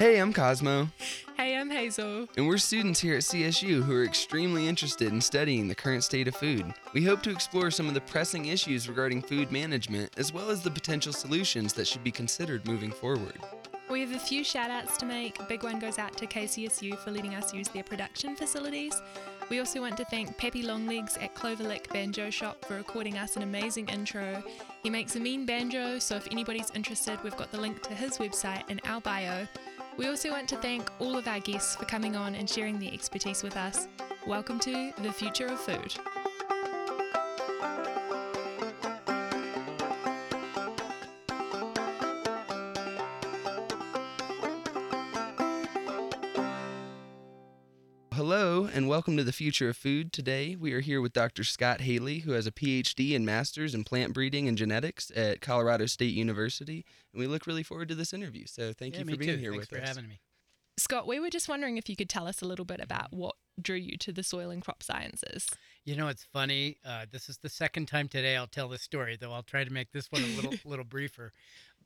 Hey, I'm Cosmo, Hey, I'm Hazel. and we're students here at CSU who are extremely interested in studying the current state of food. We hope to explore some of the pressing issues regarding food management, as well as the potential solutions that should be considered moving forward. We have a few shout outs to make. A big one goes out to KCSU for letting us use their production facilities. We also want to thank Peppy Longlegs at Cloverlick Banjo Shop for recording us an amazing intro. He makes a mean banjo, so if anybody's interested, we've got the link to his website in our bio. We also want to thank all of our guests for coming on and sharing their expertise with us. Welcome to the future of food. And welcome to the Future of Food. Today, we are here with Dr. Scott Haley, who has a PhD and Master's in Plant Breeding and Genetics at Colorado State University. And we look really forward to this interview. So, thank yeah, you for being too. here Thanks with for us. having me. Scott, we were just wondering if you could tell us a little bit about what drew you to the soil and crop sciences. You know, it's funny. Uh, this is the second time today I'll tell this story, though I'll try to make this one a little little briefer.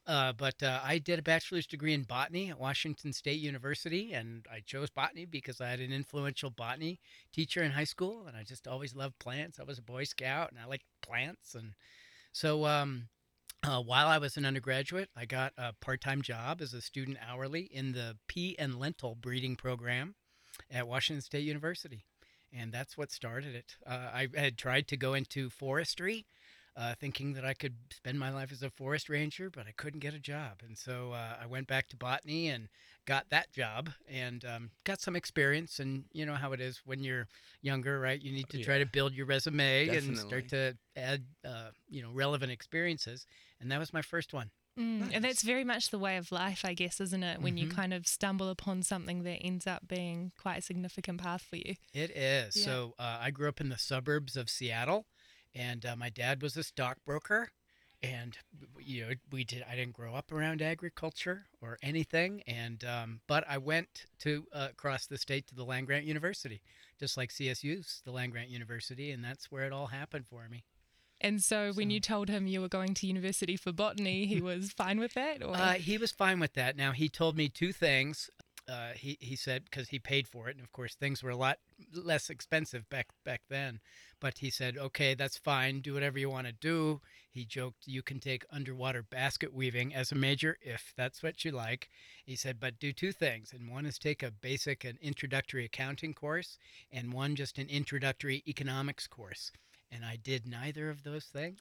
Uh, but uh, I did a bachelor's degree in botany at Washington State University, and I chose botany because I had an influential botany teacher in high school, and I just always loved plants. I was a Boy Scout, and I liked plants, and so um, uh, while I was an undergraduate, I got a part-time job as a student hourly in the pea and lentil breeding program at Washington State University and that's what started it. Uh, I had tried to go into forestry, uh, thinking that I could spend my life as a forest ranger, but I couldn't get a job, and so uh, I went back to botany and got that job and um, got some experience. And you know how it is when you're younger, right? You need to try to build your resume and start to add, uh, you know, relevant experiences. And that was my first one. Mm, Nice. And that's very much the way of life, I guess, isn't it? When you Mhm. kind of stumble upon something that ends up being quite a significant path for you. It is. Yeah. So uh, I grew up in the suburbs of Seattle, and uh, my dad was a stockbroker. And you know, we did. I didn't grow up around agriculture or anything, and um, but I went to uh, across the state to the land grant university, just like CSU's the land grant university, and that's where it all happened for me. And so, when you told him you were going to university for botany, he was fine with that? Or? Uh, he was fine with that. Now he told me two things. Uh, he he said because he paid for it, and of course things were a lot less expensive back back then. But he said, "Okay, that's fine. Do whatever you want to do." He joked, "You can take underwater basket weaving as a major if that's what you like." He said, "But do two things, and one is take a basic and introductory accounting course, and one just an introductory economics course." And I did neither of those things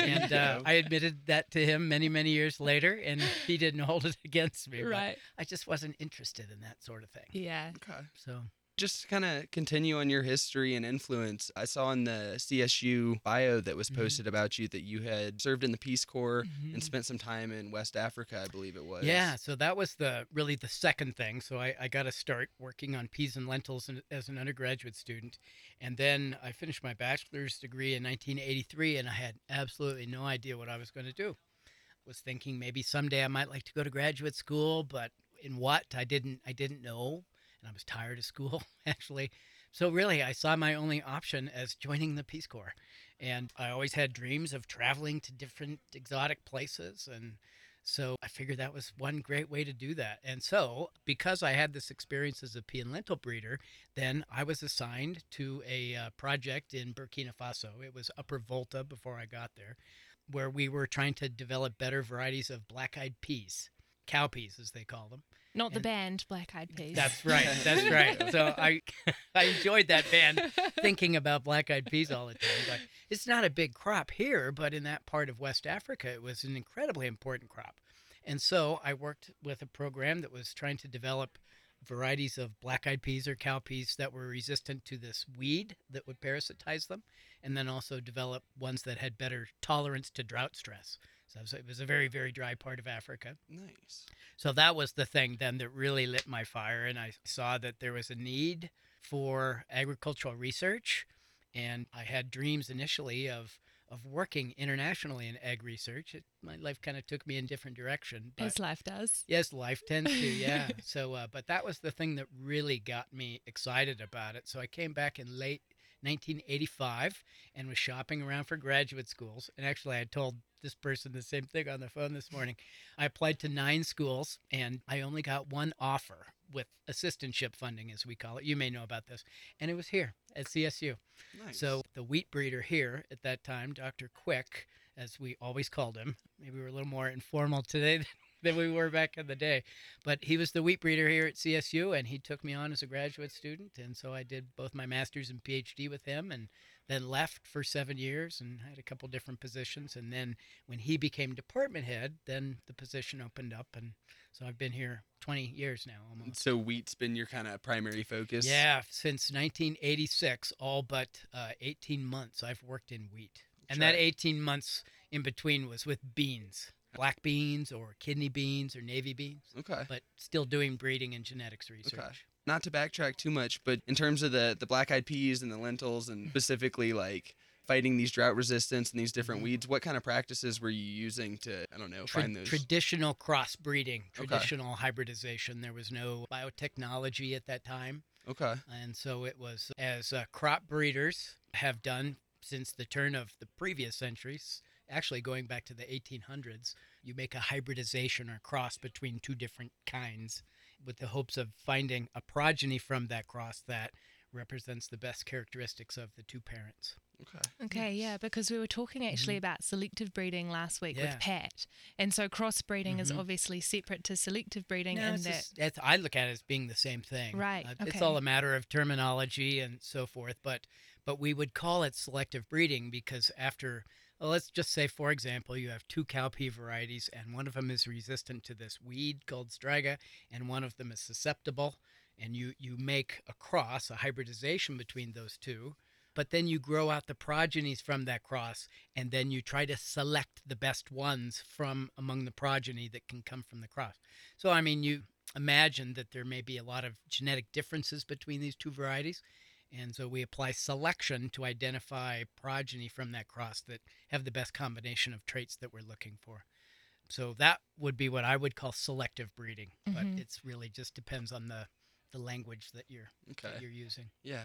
and uh, I admitted that to him many, many years later, and he didn't hold it against me. but right. I just wasn't interested in that sort of thing. Yeah. Okay. So just kind of continue on your history and influence, I saw in the CSU bio that was Mhm. posted about you that you had served in the Peace Corps and Mhm. spent some time in West Africa, I believe it was. yeah, so that was the really the second thing. So I, I got to start working on peas and lentils as an undergraduate student, and then I finished my bachelor's degree in 1983, and I had absolutely no idea what I was going to do. Was thinking maybe someday I might like to go to graduate school, but in what I didn't I didn't know, and I was tired of school actually. So really, I saw my only option as joining the Peace Corps, and I always had dreams of traveling to different exotic places and so I figured that was one great way to do that. And so, because I had this experience as a pea and lentil breeder, then I was assigned to a uh, project in Burkina Faso. It was Upper Volta before I got there, where we were trying to develop better varieties of black eyed peas, cow peas as they call them. Not the band Black Eyed Peas. That's right. That's right. So I I enjoyed that band thinking about black eyed peas all the time. But it's not a big crop here, but in that part of West Africa, it was an incredibly important crop. And so I worked with a program that was trying to develop varieties of black eyed peas or cow peas that were resistant to this weed that would parasitize them, and then also develop ones that had better tolerance to drought stress. So it was- it was a very, very dry part of Africa. Nice. So that was the thing then that really lit my fire. And I saw that there was a need for agricultural research. And I had dreams initially of, of working internationally in ag research. It, my life kind of took me in different direction. But As life does. Yes, life tends to, yeah. so, uh, but that was the thing that really got me excited about it. So I came back in late 1985 and was shopping around for graduate schools. And actually, I had told this person the same thing on the phone this morning. I applied to nine schools and I only got one offer with assistantship funding, as we call it. You may know about this. And it was here at CSU. Nice. So the wheat breeder here at that time, Dr. Quick, as we always called him, maybe we're a little more informal today than we were back in the day, but he was the wheat breeder here at CSU, and he took me on as a graduate student, and so I did both my master's and PhD with him, and then left for seven years and had a couple different positions, and then when he became department head, then the position opened up, and so I've been here 20 years now almost. so wheat's been your kind of primary focus. Yeah, since 1986, all but uh, 18 months I've worked in wheat. And that 18 months in between was with beans, black beans or kidney beans or navy beans, Okay. but still doing breeding and genetics research. Not to backtrack too much, but in terms of the the black eyed peas and the lentils, and specifically like fighting these drought resistance and these different Mhm. weeds, what kind of practices were you using to I don't know Tra- find those? Traditional crossbreeding, Okay. traditional hybridization. There was no biotechnology at that time. okay. And so it was as uh, crop breeders have done since the turn of the previous centuries, actually going back to the 1800s, you make a hybridization or cross between two different kinds with the hopes of finding a progeny from that cross that represents the best characteristics of the two parents. Okay. Okay, yeah, because we were talking actually Mhm. about selective breeding last week Yeah. with Pat. And so crossbreeding is Mhm. obviously separate to selective breeding No, in it's that just- it's- I look at it as being the same thing. Right, Uh, It's all a matter of terminology and so forth, but but we would call it selective breeding because after well, let's just say for example you have two cowpea varieties and one of them is resistant to this weed called striga and one of them is susceptible and you you make a cross, a hybridization between those two. But then you grow out the progenies from that cross, and then you try to select the best ones from among the progeny that can come from the cross. So, I mean, you imagine that there may be a lot of genetic differences between these two varieties. And so we apply selection to identify progeny from that cross that have the best combination of traits that we're looking for. So that would be what I would call selective breeding, but mm-hmm. it's really just depends on the, the language that you're Okay. that you're using. Yeah.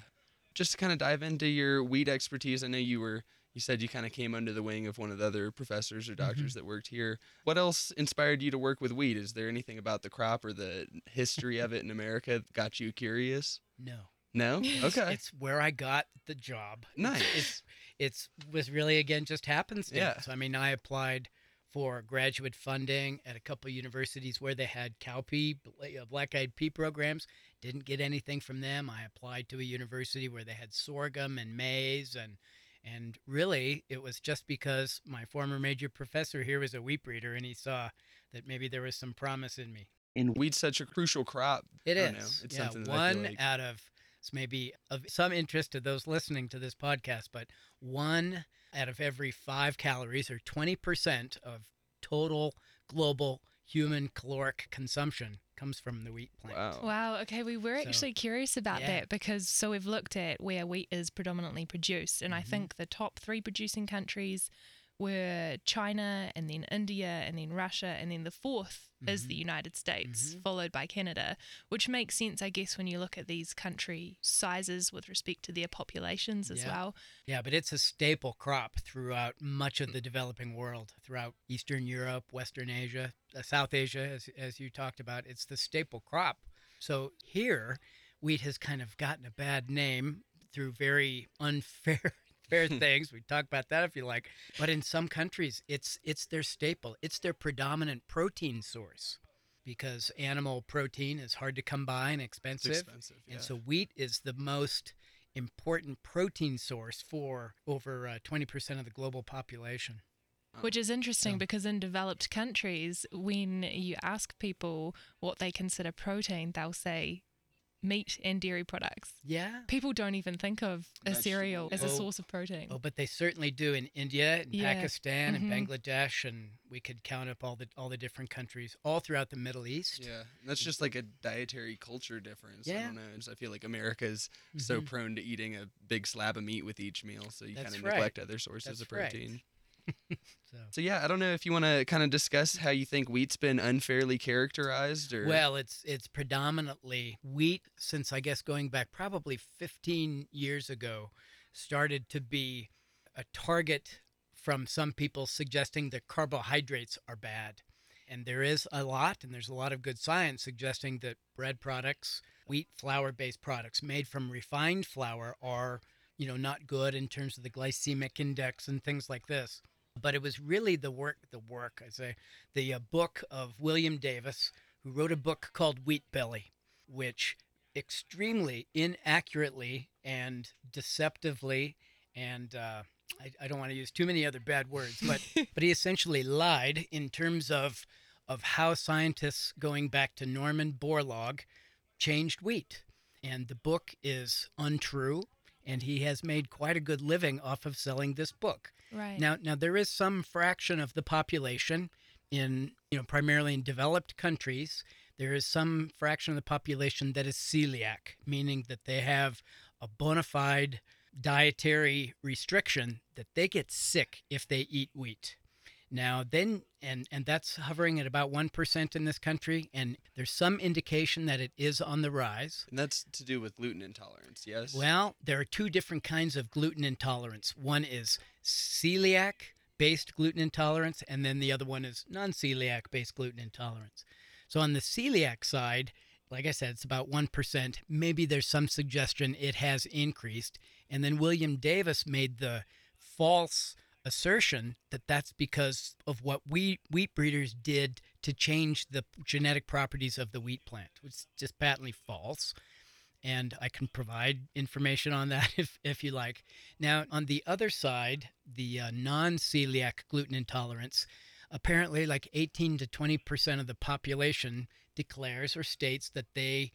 Just to kind of dive into your wheat expertise, I know you were you said you kind of came under the wing of one of the other professors or doctors mm-hmm. that worked here. What else inspired you to work with wheat? Is there anything about the crop or the history of it in America that got you curious? No. No? Okay. It's where I got the job. Nice. It's it's was really again just happenstance. Yeah. So, I mean, I applied for graduate funding at a couple universities where they had cowpea, uh, black-eyed pea programs. Didn't get anything from them. I applied to a university where they had sorghum and maize and and really it was just because my former major professor here was a wheat breeder and he saw that maybe there was some promise in me. and wheat's such a crucial crop. It is. know. It's yeah, one like- out of it's maybe of some interest to those listening to this podcast, but one out of every five calories, or twenty percent of total global human caloric consumption, comes from the wheat plant. Wow. Wow. Okay, we were So, actually curious about yeah. that because so we've looked at where wheat is predominantly produced, and I Mhm. think the top three producing countries were China, and then India, and then Russia, and then the 4th is Mhm. the United States, Mhm. followed by Canada, which makes sense, I guess, when you look at these country sizes with respect to their populations as Yeah. well. Yeah, but it's a staple crop throughout much of the developing world, throughout Eastern Europe, Western Asia, uh, South Asia, as, as you talked about. It's the staple crop. So here, wheat has kind of gotten a bad name through very unfair fair things. We talk about that if you like. But in some countries, it's it's their staple. It's their predominant protein source because animal protein is hard to come by and expensive. It's expensive. expensive. And so wheat is the most important protein source for over uh, 20% of the global population. Which is interesting So- because in developed countries, when you ask people what they consider protein, they'll say meat and dairy products. Yeah. People don't even think of a cereal as a Oh, source of protein. Oh, but they certainly do in India and Yeah. Pakistan Mhm. and Bangladesh, and we could count up all the all the different countries all throughout the Middle East. Yeah, that's just like a dietary culture difference. I Yeah. don't know. I feel like America's so Mhm. prone to eating a big slab of meat with each meal, so you kind of right. neglect other sources That's of protein. right. So. So yeah, I don't know if you want to kind of discuss how you think wheat's been unfairly characterized, or Well, it's it's predominantly wheat since I guess going back probably 15 years ago started to be a target from some people suggesting that carbohydrates are bad. And there is a lot, and there's a lot of good science suggesting that bread products, wheat flour based products made from refined flour are, you know, not good in terms of the glycemic index and things like this. But it was really the work, the work, I say, the uh, book of William Davis, who wrote a book called Wheat Belly, which extremely inaccurately and deceptively and uh, I, I, don't want to use too many other bad words, but but he essentially lied in terms of of how scientists going back to Norman Borlaug changed wheat, and the book is untrue, and he has made quite a good living off of selling this book. Right now, now there is some fraction of the population in you know primarily in developed countries there is some fraction of the population that is celiac, meaning that they have a bona fide dietary restriction that they get sick if they eat wheat. Now, then, and, and that's hovering at about 1% in this country, and there's some indication that it is on the rise. And that's to do with gluten intolerance, yes? Well, there are two different kinds of gluten intolerance. One is celiac based gluten intolerance, and then the other one is non celiac based gluten intolerance. So on the celiac side, like I said, it's about 1%. Maybe there's some suggestion it has increased. And then William Davis made the false assertion that that's because of what we wheat breeders did to change the genetic properties of the wheat plant, which is just patently false. And I can provide information on that if, if you like. Now, on the other side, the uh, non celiac gluten intolerance, apparently like 18 to 20 percent of the population declares or states that they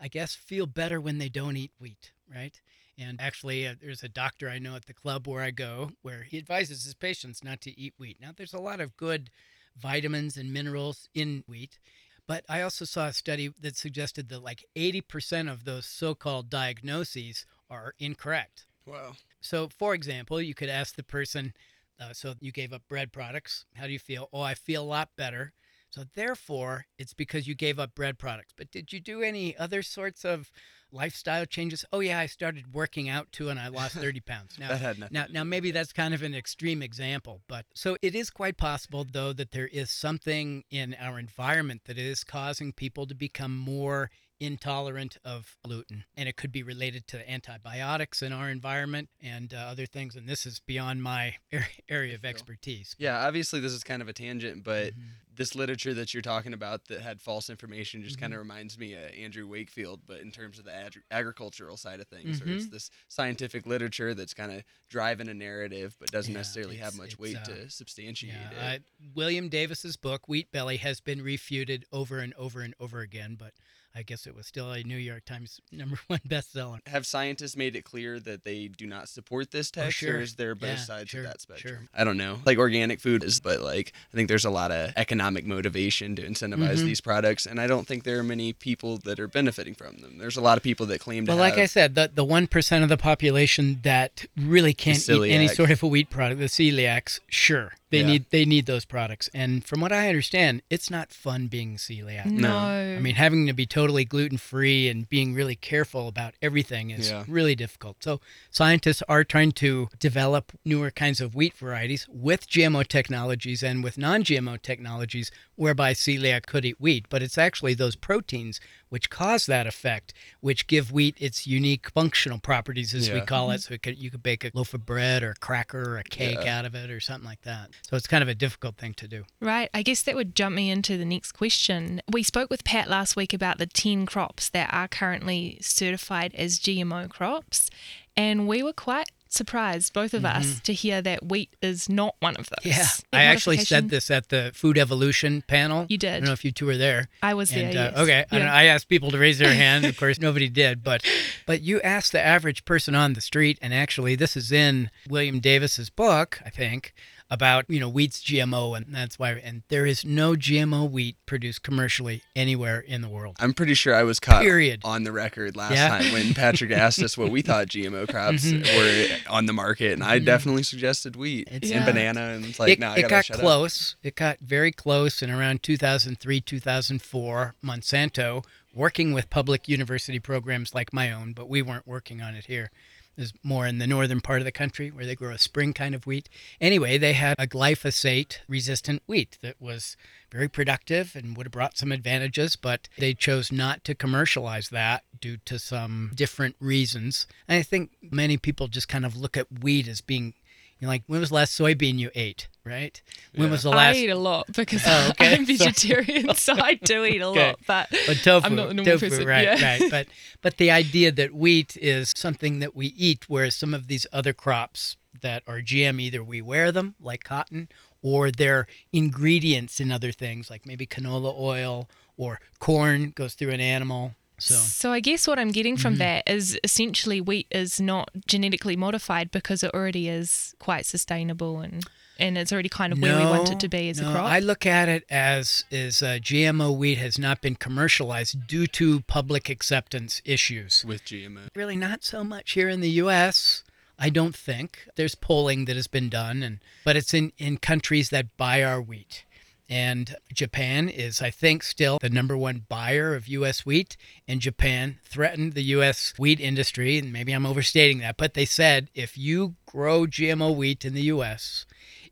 i guess feel better when they don't eat wheat right and actually uh, there's a doctor i know at the club where i go where he advises his patients not to eat wheat now there's a lot of good vitamins and minerals in wheat but i also saw a study that suggested that like 80% of those so-called diagnoses are incorrect wow so for example you could ask the person uh, so you gave up bread products. How do you feel? Oh, I feel a lot better. So therefore, it's because you gave up bread products. But did you do any other sorts of lifestyle changes? Oh yeah, I started working out too, and I lost 30 pounds. Now, that had nothing now, now maybe that's kind of an extreme example, but so it is quite possible though that there is something in our environment that is causing people to become more intolerant of gluten. And it could be related to antibiotics in our environment and uh, other things. And this is beyond my area of expertise. Yeah, obviously, this is kind of a tangent, but mm-hmm. this literature that you're talking about that had false information just mm-hmm. kind of reminds me of Andrew Wakefield, but in terms of the ag- agricultural side of things, mm-hmm. where it's mm-hmm. this scientific literature that's kind of driving a narrative but doesn't yeah, necessarily have much weight uh, to substantiate yeah, it. Uh, William Davis's book, Wheat Belly, has been refuted over and over and over again, but I guess it was still a New York Times number one bestseller. Have scientists made it clear that they do not support this oh, text, oh, sure. or is there both yeah, sides sure, of that spectrum? Sure. I don't know. Like organic food is, but like I think there's a lot of economic motivation to incentivize mm-hmm. these products, and I don't think there are many people that are benefiting from them. There's a lot of people that claim to. Well, like I said, the the one percent of the population that really can't eat any sort of a wheat product, the celiacs, sure, they yeah. need they need those products. And from what I understand, it's not fun being celiac. No. I mean, having to be totally gluten free and being really careful about everything is yeah. really difficult. So scientists are trying to develop newer kinds of wheat varieties with GMO technologies and with non-GMO technologies whereby celiac could eat wheat, but it's actually those proteins which cause that effect, which give wheat its unique functional properties, as yeah. we call it. Mm-hmm. So it could, you could bake a loaf of bread or a cracker or a cake yeah. out of it or something like that. So it's kind of a difficult thing to do. Right. I guess that would jump me into the next question. We spoke with Pat last week about the 10 crops that are currently certified as GMO crops. And we were quite surprised, both of mm-hmm. us, to hear that wheat is not one of those. Yeah, I actually said this at the Food Evolution panel. You did. I don't know if you two were there. I was and, there. Uh, yes. Okay, yeah. I, I, asked people to raise their hand. Of course, nobody did. But but you asked the average person on the street, and actually, this is in William Davis's book, I think about you know wheat's GMO, and that's why. And there is no GMO wheat produced commercially anywhere in the world. I'm pretty sure I was caught Period. on the record last yeah. time when Patrick asked us what we thought GMO crops mm-hmm. were on the market, and I mm-hmm. definitely suggested wheat it's, and yeah. banana, and it's like, it, no, it got close. Up. It got very close in around 2003, 2004. Monsanto working with public university programs like my own, but we weren't working on it here is more in the northern part of the country where they grow a spring kind of wheat. Anyway, they had a glyphosate resistant wheat that was very productive and would have brought some advantages, but they chose not to commercialize that due to some different reasons. And I think many people just kind of look at wheat as being you know, like when was the last soybean you ate, right? When Yeah. was the last I eat a lot because Oh, okay. I'm vegetarian, so I do eat a Okay. lot. But But tofu, I'm not the normal tofu, person, right, yeah. right. But but the idea that wheat is something that we eat, whereas some of these other crops that are GM, either we wear them like cotton, or they're ingredients in other things like maybe canola oil or corn goes through an animal. So So I guess what I'm getting from Mhm. that is essentially wheat is not genetically modified because it already is quite sustainable and and it's already kind of where we want it to be as no, a crop. I look at it as is uh, GMO wheat has not been commercialized due to public acceptance issues. with GMO. Really, not so much here in the U.S. I don't think there's polling that has been done, and but it's in in countries that buy our wheat. And Japan is, I think, still the number one buyer of U.S. wheat. And Japan threatened the U.S. wheat industry, and maybe I'm overstating that, but they said if you grow GMO wheat in the U.S.,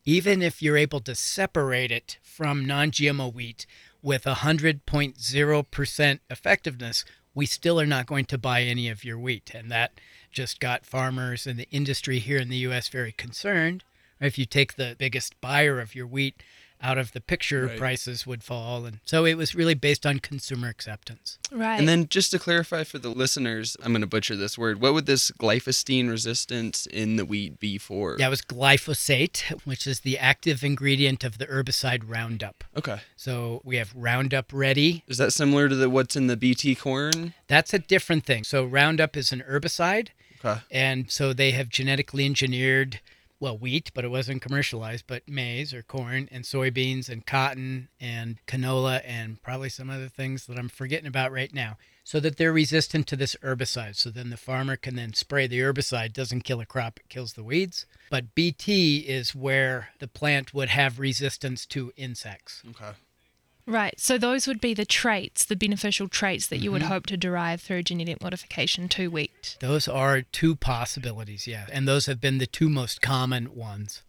even if you're able to separate it from non GMO wheat with 100.0% effectiveness, we still are not going to buy any of your wheat. And that just got farmers and the industry here in the U.S. very concerned. If you take the biggest buyer of your wheat out of the picture, Right. prices would fall. And so it was really based on consumer acceptance. right. And then just to clarify for the listeners, I'm going to butcher this word. What would this glyphosate resistance in the wheat be for? That was glyphosate, which is the active ingredient of the herbicide Roundup. Okay. So we have Roundup Ready, Is that similar to the what's in the BT corn? That's a different thing. So Roundup is an herbicide, Okay. and so they have genetically engineered, well, wheat, but it wasn't commercialized, but maize or corn and soybeans and cotton and canola and probably some other things that I'm forgetting about right now, so that they're resistant to this herbicide. So then the farmer can then spray the herbicide, doesn't kill a crop, it kills the weeds. But BT is where the plant would have resistance to insects. Okay. Right. So those would be the traits, the beneficial traits that you would Mhm. hope to derive through genetic modification to wheat. Those are two possibilities, yeah. And those have been the two most common ones.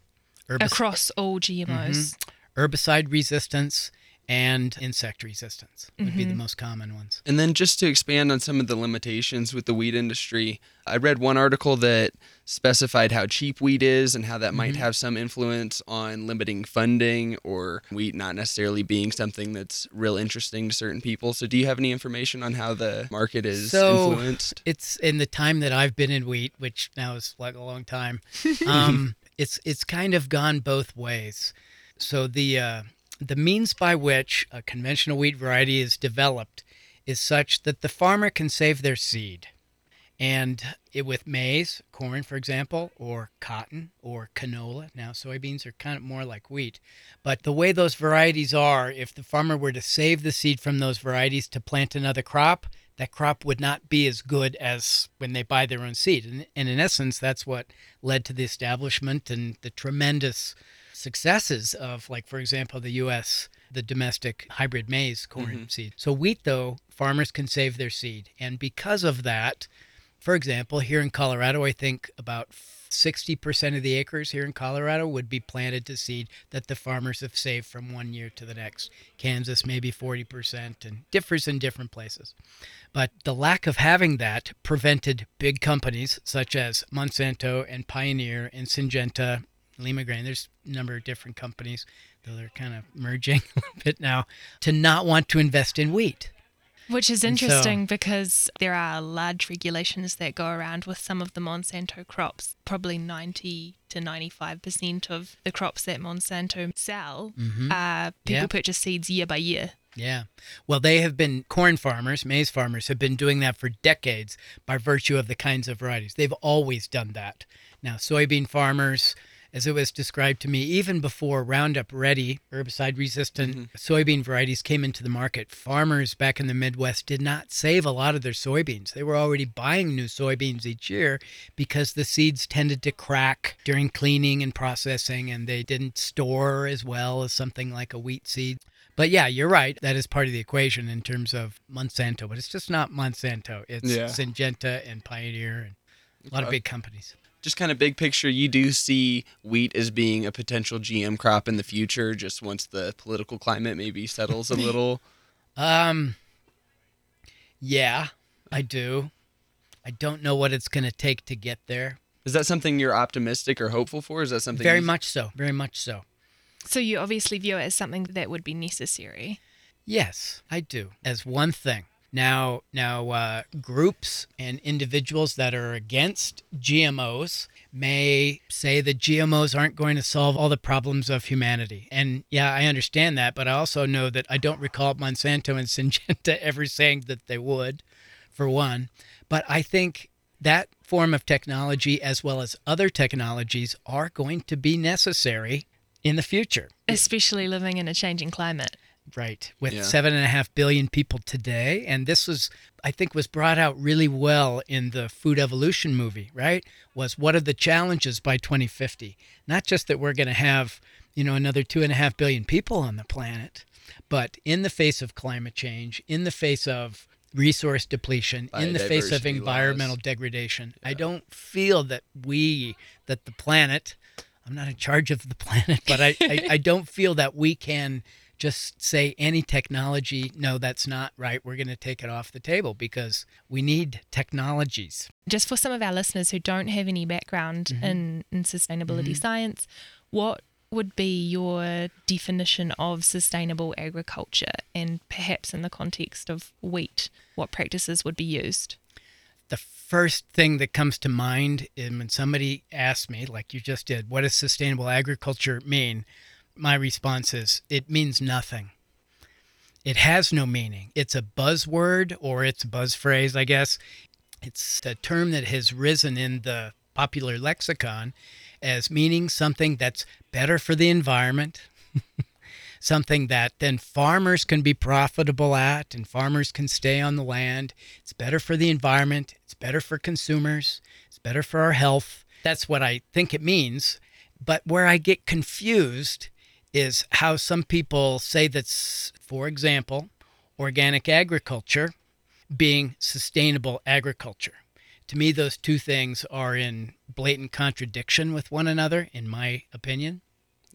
Herbicide, Across all GMOs. herbicide resistance and insect resistance would be the Mhm. most common ones. And then just to expand on some of the limitations with the wheat industry, I read one article that specified how cheap wheat is and how that might Mhm. have some influence on limiting funding or wheat not necessarily being something that's real interesting to certain people. So, do you have any information on how the market is So, influenced? It's in the time that I've been in wheat, which now is like a long time. Um, it's it's kind of gone both ways. So the uh, the means by which a conventional wheat variety is developed is such that the farmer can save their seed. And it, with maize, corn, for example, or cotton or canola, now soybeans are kind of more like wheat. But the way those varieties are, if the farmer were to save the seed from those varieties to plant another crop, that crop would not be as good as when they buy their own seed. And, and in essence, that's what led to the establishment and the tremendous successes of, like, for example, the U.S., the domestic hybrid maize corn mm-hmm. seed. So, wheat, though, farmers can save their seed. And because of that, for example, here in Colorado, I think about 60% of the acres here in Colorado would be planted to seed that the farmers have saved from one year to the next. Kansas, maybe 40%, and differs in different places. But the lack of having that prevented big companies such as Monsanto and Pioneer and Syngenta, Limagrain, there's a number of different companies, though they're kind of merging a little bit now, to not want to invest in wheat. Which is And so- interesting because there are large regulations that go around with some of the Monsanto crops. Probably 90 to 95% of the crops that Monsanto sell, Mm-hmm. uh, people Yeah. purchase seeds year by year. Yeah. Well, they have been corn farmers, maize farmers have been doing that for decades by virtue of the kinds of varieties. They've always done that. Now, soybean farmers, as it was described to me, even before Roundup Ready, herbicide resistant Mhm. soybean varieties came into the market, farmers back in the Midwest did not save a lot of their soybeans. They were already buying new soybeans each year because the seeds tended to crack during cleaning and processing and they didn't store as well as something like a wheat seed. But yeah, you're right. That is part of the equation in terms of Monsanto, but it's just not Monsanto. It's Yeah. Syngenta and Pioneer. And A lot of big companies. Just kind of big picture, you do see wheat as being a potential GM crop in the future, just once the political climate maybe settles a little. Um, yeah, I do. I don't know what it's going to take to get there. Is that something you're optimistic or hopeful for? Is that something Very you- much so. Very much so. So you obviously view it as something that would be necessary. Yes, I do. As one thing. Now, now, uh, groups and individuals that are against GMOs may say that GMOs aren't going to solve all the problems of humanity. And yeah, I understand that, but I also know that I don't recall Monsanto and Syngenta ever saying that they would, for one. But I think that form of technology, as well as other technologies, are going to be necessary in the future. Especially living in a changing climate. Right. With Yeah. seven and a half billion people today. And this was, I think, was brought out really well in the Food Evolution movie, right? Was what are the challenges by 2050? Not just that we're going to have, you know, another two and a half billion people on the planet, but in the face of climate change, in the face of resource depletion, in the face of environmental degradation, I don't feel that we, that the planet, I'm not in charge of the planet, but I, I, I don't feel that we can just say any technology, no, that's not right. We're going to take it off the table because we need technologies. Just for some of our listeners who don't have any background mm-hmm. in, in sustainability mm-hmm. science, what would be your definition of sustainable agriculture and perhaps in the context of wheat, what practices would be used? The first thing that comes to mind when somebody asks me, like you just did, what does sustainable agriculture mean? My response is it means nothing. It has no meaning. It's a buzzword or it's a buzz phrase, I guess. It's a term that has risen in the popular lexicon as meaning something that's better for the environment, something that then farmers can be profitable at and farmers can stay on the land. It's better for the environment, it's better for consumers, it's better for our health. That's what I think it means. But where I get confused is how some people say that's, for example, organic agriculture being sustainable agriculture. To me, those two things are in blatant contradiction with one another, in my opinion.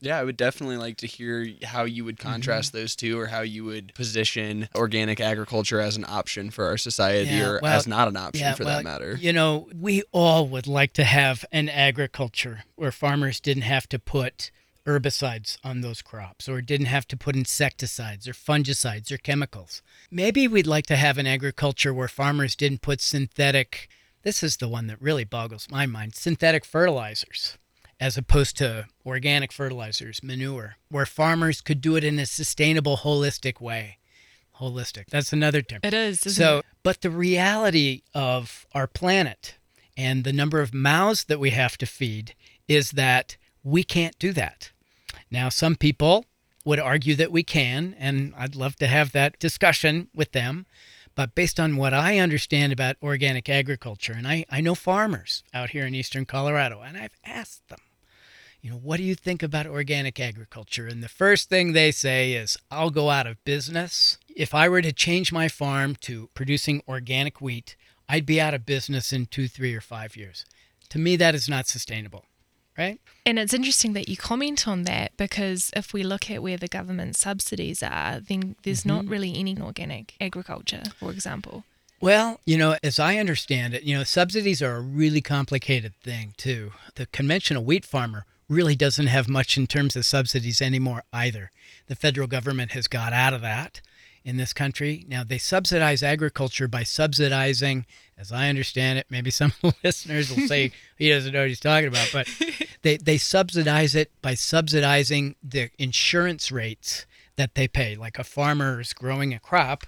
Yeah, I would definitely like to hear how you would contrast Mm-hmm. those two or how you would position organic agriculture as an option for our society Yeah, or well, as not an option for well, that matter. You know, we all would like to have an agriculture where farmers didn't have to put herbicides on those crops or didn't have to put insecticides or fungicides or chemicals. Maybe we'd like to have an agriculture where farmers didn't put synthetic, this is the one that really boggles my mind, synthetic fertilizers as opposed to organic fertilizers, manure, where farmers could do it in a sustainable, holistic way. Holistic. That's another term. It is. Isn't So, it? but the reality of our planet and the number of mouths that we have to feed is that we can't do that. Now, some people would argue that we can, and I'd love to have that discussion with them. But based on what I understand about organic agriculture, and I, I know farmers out here in eastern Colorado, and I've asked them, you know, what do you think about organic agriculture? And the first thing they say is, I'll go out of business. If I were to change my farm to producing organic wheat, I'd be out of business in two, three, or five years. To me, that is not sustainable, right? And it's interesting that you comment on that because if we look at where the government subsidies are, then there's not mm-hmm. really any organic agriculture, for example. Well, you know, as I understand it, you know, subsidies are a really complicated thing, too. The conventional wheat farmer really doesn't have much in terms of subsidies anymore either. The federal government has got out of that in this country. Now, they subsidize agriculture by subsidizing, as I understand it, maybe some listeners will say he doesn't know what he's talking about, but they, they subsidize it by subsidizing the insurance rates that they pay. Like a farmer is growing a crop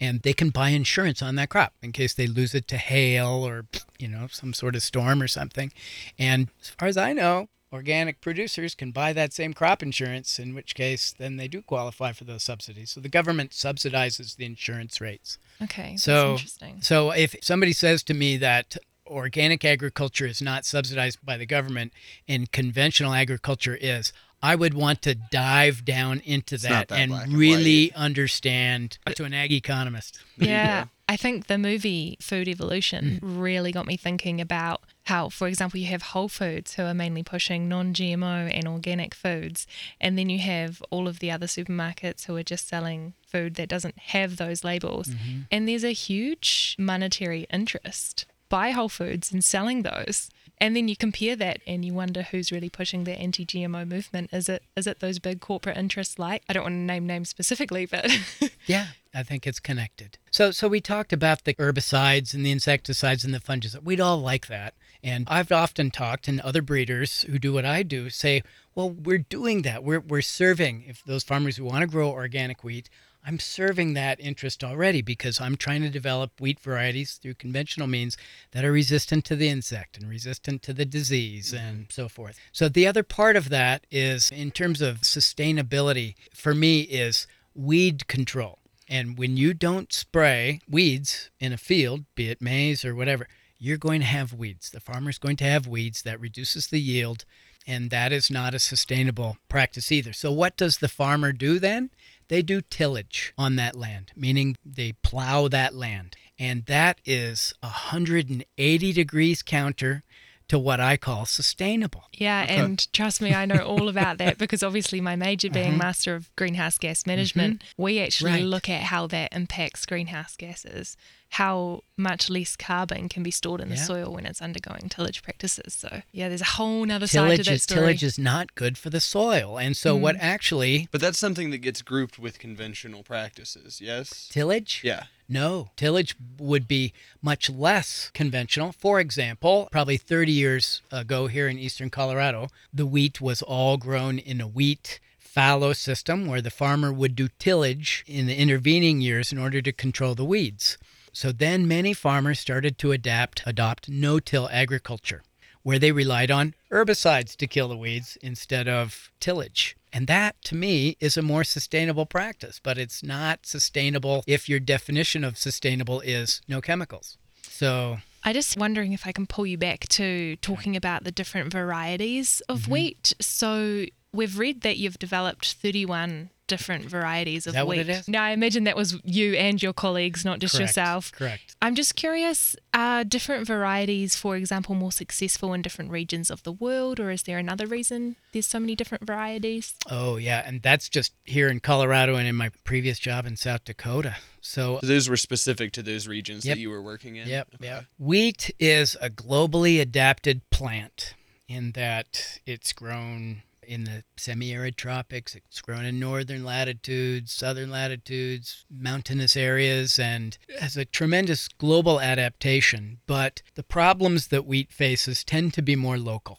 and they can buy insurance on that crop in case they lose it to hail or you know some sort of storm or something and as far as i know organic producers can buy that same crop insurance in which case then they do qualify for those subsidies so the government subsidizes the insurance rates Okay, So- that's interesting. so if somebody says to me that organic agriculture is not subsidized by the government and conventional agriculture is, I would want to dive down into that, that and black and really understand to an ag economist. Yeah. I think the movie Food Evolution Mm. really got me thinking about how, for example, you have Whole Foods who are mainly pushing non GMO and organic foods, and then you have all of the other supermarkets who are just selling food that doesn't have those labels. Mm-hmm. And there's a huge monetary interest by Whole Foods in selling those. And then you compare that and you wonder who's really pushing the anti GMO movement. Is it is it those big corporate interests like I don't want to name names specifically, but Yeah, I think it's connected. So so we talked about the herbicides and the insecticides and the fungicides. We'd all like that. And I've often talked and other breeders who do what I do say, well, we're doing that. We're we're serving if those farmers who want to grow organic wheat, I'm serving that interest already because I'm trying to develop wheat varieties through conventional means that are resistant to the insect and resistant to the disease mm-hmm. and so forth. So the other part of that is in terms of sustainability for me is weed control. And when you don't spray weeds in a field, be it maize or whatever, you're going to have weeds. The farmer's going to have weeds that reduces the yield and that is not a sustainable practice either. So what does the farmer do then? They do tillage on that land, meaning they plow that land. And that is 180 degrees counter to what I call sustainable. Yeah, and trust me, I know all about that because obviously my major being uh-huh. Master of Greenhouse Gas Management, mm-hmm. we actually Right. look at how that impacts greenhouse gases, how much less carbon can be stored in the Yeah. soil when it's undergoing tillage practices. So yeah, there's a whole nother side to Tillage that is, story. tillage is not good for the soil. And so what mm. actually But that's something that gets grouped with conventional practices, yes? tillage? Yeah. No, tillage would be much less conventional. For example, probably 30 years ago here in eastern Colorado, the wheat was all grown in a wheat fallow system where the farmer would do tillage in the intervening years in order to control the weeds. So then many farmers started to adapt, adopt no-till agriculture, where they relied on herbicides to kill the weeds instead of tillage. And that, to me, is a more sustainable practice, but it's not sustainable if your definition of sustainable is no chemicals. So, I just wondering if I can pull you back to talking about the different varieties of Mm-hmm. wheat. So we've read that you've developed 31 different varieties of that wheat. what it is? Now I imagine that was you and your colleagues, not just correct, yourself. Correct. I'm just curious, are different varieties, for example, more successful in different regions of the world, or is there another reason there's so many different varieties? Oh, yeah. And that's just here in Colorado and in my previous job in South Dakota. So, So those were specific to those regions Yep. that you were working in? Yep, Okay. yep. Wheat is a globally adapted plant in that it's grown in the semi-arid tropics. It's grown in northern latitudes, southern latitudes, mountainous areas, and has a tremendous global adaptation. But the problems that wheat faces tend to be more local.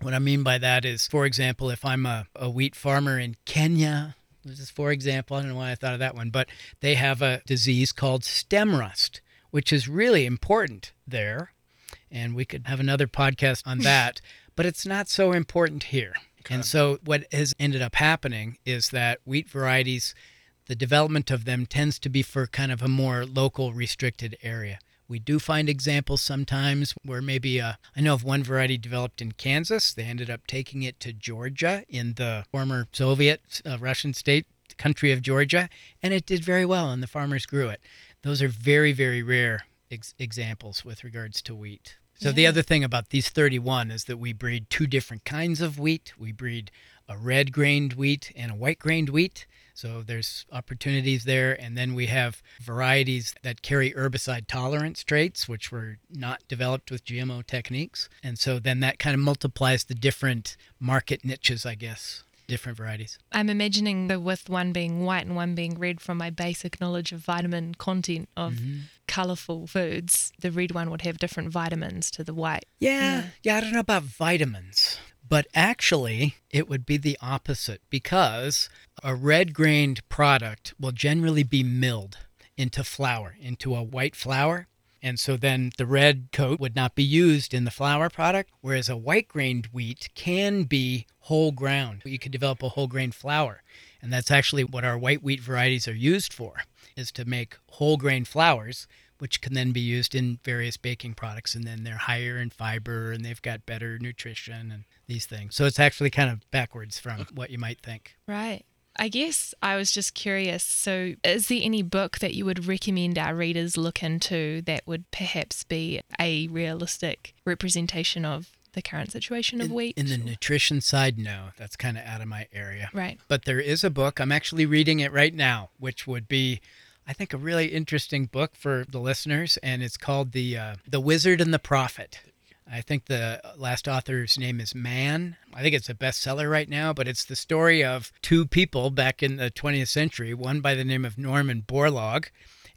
What I mean by that is, for example, if I'm a, a wheat farmer in Kenya, this is for example, I don't know why I thought of that one, but they have a disease called stem rust, which is really important there. And we could have another podcast on that, but it's not so important here. And so, what has ended up happening is that wheat varieties, the development of them tends to be for kind of a more local, restricted area. We do find examples sometimes where maybe uh, I know of one variety developed in Kansas. They ended up taking it to Georgia in the former Soviet uh, Russian state country of Georgia, and it did very well, and the farmers grew it. Those are very, very rare ex- examples with regards to wheat. So the other thing about these 31 is that we breed two different kinds of wheat. We breed a red grained wheat and a white grained wheat. So there's opportunities there. And then we have varieties that carry herbicide tolerance traits, which were not developed with GMO techniques. And so then that kind of multiplies the different market niches, I guess, different varieties. I'm imagining the with one being white and one being red from my basic knowledge of vitamin content of Mm-hmm. colourful foods. The red one would have different vitamins to the white. Yeah, yeah, I don't know about vitamins, but actually, it would be the opposite because a red grained product will generally be milled into flour, into a white flour. And so then the red coat would not be used in the flour product, whereas a white grained wheat can be whole ground. You could develop a whole grain flour. And that's actually what our white wheat varieties are used for, is to make whole grain flours, which can then be used in various baking products. And then they're higher in fiber and they've got better nutrition and these things. So it's actually kind of backwards from uh. what you might think. Right. I guess I was just curious. So, is there any book that you would recommend our readers look into that would perhaps be a realistic representation of the current situation of in, wheat? in the nutrition side, no, that's kind of out of my area. right. But there is a book, I'm actually reading it right now, which would be, I think, a really interesting book for the listeners. And it's called The, uh, the Wizard and the Prophet. I think the last author's name is Mann. I think it's a bestseller right now, but it's the story of two people back in the 20th century, one by the name of Norman Borlaug,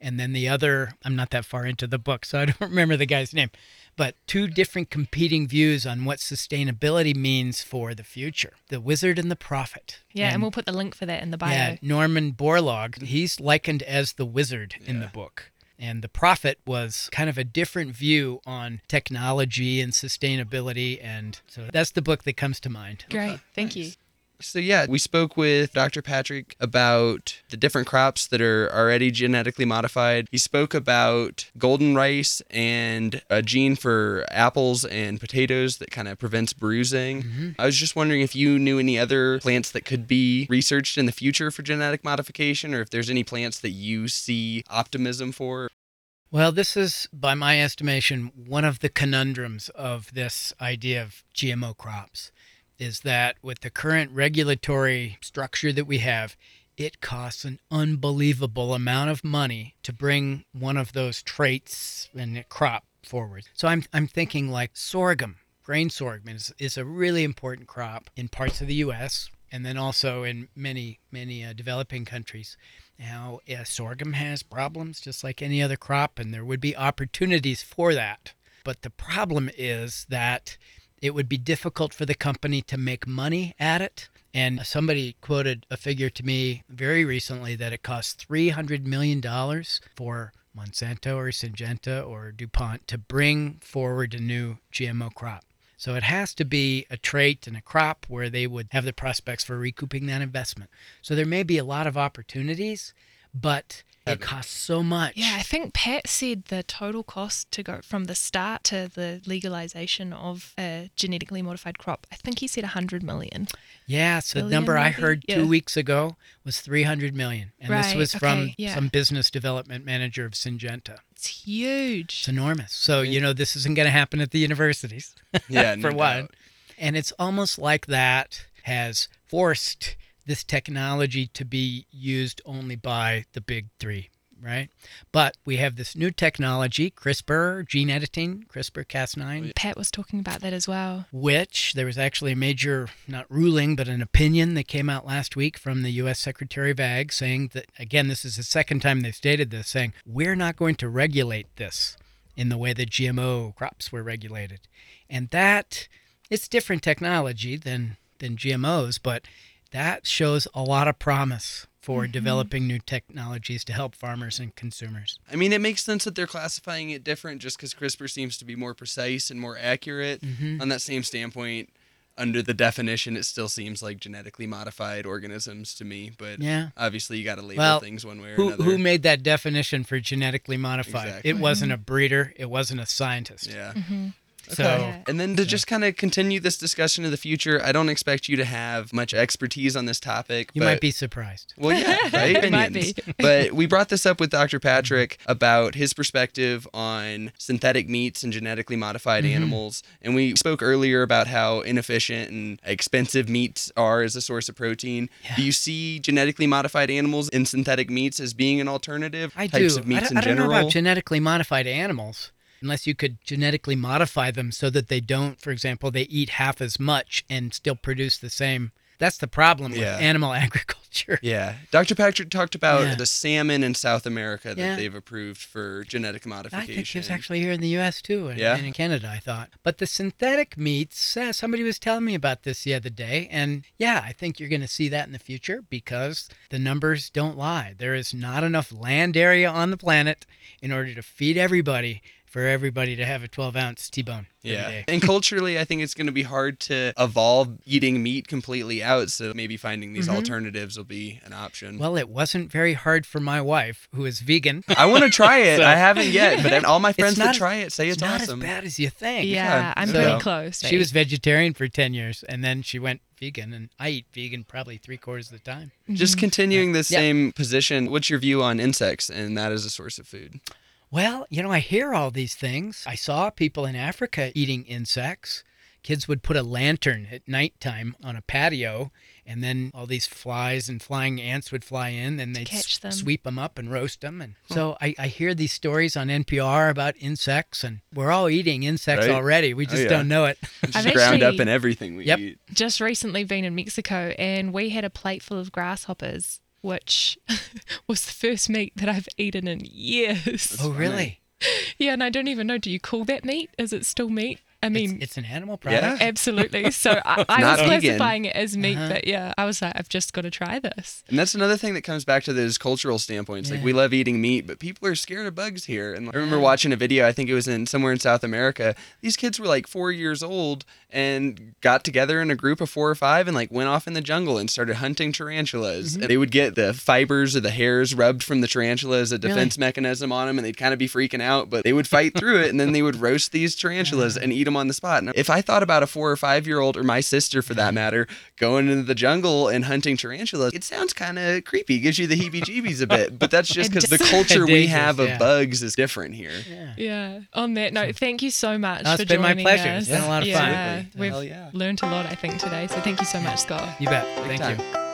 and then the other, I'm not that far into the book, so I don't remember the guy's name, but two different competing views on what sustainability means for the future The Wizard and the Prophet. Yeah, and, we'll put the link for that in the bio. Yeah, Norman Borlaug, he's likened as the wizard in the book. And the prophet was kind of a different view on technology and sustainability. And so that's the book that comes to mind. Great. Thank you. So yeah, we spoke with Dr. Patrick about the different crops that are already genetically modified. He spoke about golden rice and a gene for apples and potatoes that kind of prevents bruising. Mhm. I was just wondering if you knew any other plants that could be researched in the future for genetic modification or if there's any plants that you see optimism for. Well, this is, by my estimation, one of the conundrums of this idea of GMO crops is that with the current regulatory structure that we have, it costs an unbelievable amount of money to bring one of those traits and crop forward. So I'm, I'm thinking like sorghum. Grain sorghum is, is a really important crop in parts of the U.S. and then also in many, many uh, developing countries. Now, sorghum has problems just like any other crop, and there would be opportunities for that. But the problem is that it would be difficult for the company to make money at it. And somebody quoted a figure to me very recently that it costs $300 million for Monsanto or Syngenta or DuPont to bring forward a new GMO crop. So it has to be a trait and a crop where they would have the prospects for recouping that investment. So there may be a lot of opportunities, but it costs so much. Yeah, I think Pat said the total cost to go from the start to the legalization of a genetically modified crop. I think he said 100 million. Yeah, so the Billion, number I heard Yeah. two weeks ago was 300 million. And this was from okay, yeah. some business development manager of Syngenta. It's huge. It's enormous. So, you know, this isn't going to happen at the universities. Yeah, for no one. doubt. And it's almost like that has forced this technology to be used only by the big three, right? But we have this new technology, CRISPR, gene editing, CRISPR Cas9, Pat was talking about that as well. which there was actually a major, not ruling, but an opinion that came out last week from the U.S. Secretary of Ag saying that, again, this is the second time they've stated this, saying, we're not going to regulate this in the way that GMO crops were regulated. And that, it's different technology than, than GMOs, but that shows a lot of promise for developing new technologies to help farmers and consumers. I mean, it makes sense that they're classifying it different just because CRISPR seems to be more precise and more accurate. Mhm. On that same standpoint, under the definition, it still seems like genetically modified organisms to me. But Yeah. obviously, you got to label Well, things one way or Who, another. who made that definition for genetically modified? Exactly. It wasn't a breeder, it wasn't a scientist. yeah. Mm-hmm. So, Yeah. And then to just kind of continue this discussion in the future, I don't expect you to have much expertise on this topic. you but might be surprised. Well, yeah, right? It might be. but we brought this up with Dr. Patrick about his perspective on synthetic meats and genetically modified Mhm. animals. And we spoke earlier about how inefficient and expensive meats are as a source of protein. Yeah. Do you see genetically modified animals in synthetic meats as being an alternative? I Types do. of meats I, don't- in I don't general. know about genetically modified animals, unless you could genetically modify them so that they don't, for example, they eat half as much and still produce the same. That's the problem Yeah. with animal agriculture. yeah. Dr. Patrick talked about Yeah. the salmon in South America that Yeah. they've approved for genetic modification. I think it was actually here in the U.S. too, and, Yeah? and in Canada, I thought. But the synthetic meats, uh, somebody was telling me about this the other day, and yeah, I think you're going to see that in the future because the numbers don't lie. There is not enough land area on the planet in order to feed everybody for everybody to have a 12 ounce T-bone. Yeah. day. And culturally, I think it's going to be hard to evolve eating meat completely out. So maybe finding these Mhm. alternatives will be an option. Well, it wasn't very hard for my wife, who is vegan. I want to try it. So- I haven't yet, but all my friends that try it say it's, not awesome. as bad as you think. Yeah, I'm so- pretty close. She was vegetarian for 10 years, and then she went vegan, and I eat vegan probably three quarters of the time. Just Mhm. continuing the Yeah. same position, what's your view on insects and that as a source of food? Well, you know, I hear all these things. I saw people in Africa eating insects. Kids would put a lantern at nighttime on a patio, and then all these flies and flying ants would fly in, and they'd catch s- them. sweep them up and roast them. And so I, I hear these stories on NPR about insects, and we're all eating insects Right. already. We Oh, just yeah. don't know it. It's I've just ground up in everything we Yep. eat. just recently been in Mexico and we had a plate full of grasshoppers, which was the first meat that I've eaten in years. oh, really? Yeah, and I don't even know. Do you call that meat? Is it still meat? I mean, it's, it's an animal Yeah. product. absolutely. So I, I Not was vegan. classifying it as meat, Uh-huh. but yeah, I was like, I've just got to try this. And that's another thing that comes back to those cultural standpoints. Like Yeah. we love eating meat, but people are scared of bugs here. And I remember Yeah. watching a video. I think it was in somewhere in South America. These kids were like four years old and got together in a group of four or five and like went off in the jungle and started hunting tarantulas. Mhm. And they would get the fibers or the hairs rubbed from the tarantula as a Really? defense mechanism on them, and they'd kind of be freaking out. But they would fight through it, and then they would roast these tarantulas Uh-huh. and eat them on the spot. And if I thought about a four or five year old or my sister for that matter going into the jungle and hunting tarantulas, it sounds kind of creepy. Gives you the heebie-jeebies a bit. But that's just because the culture we Dangerous, have of yeah. bugs is different here. Yeah. Yeah. On that note, thank you so much No, it's for been my joining pleasure. us. It's been a lot of fun. yeah, We've yeah. learned a lot, I think, today. So thank you so much, Scott. You bet. Big Thank you. time.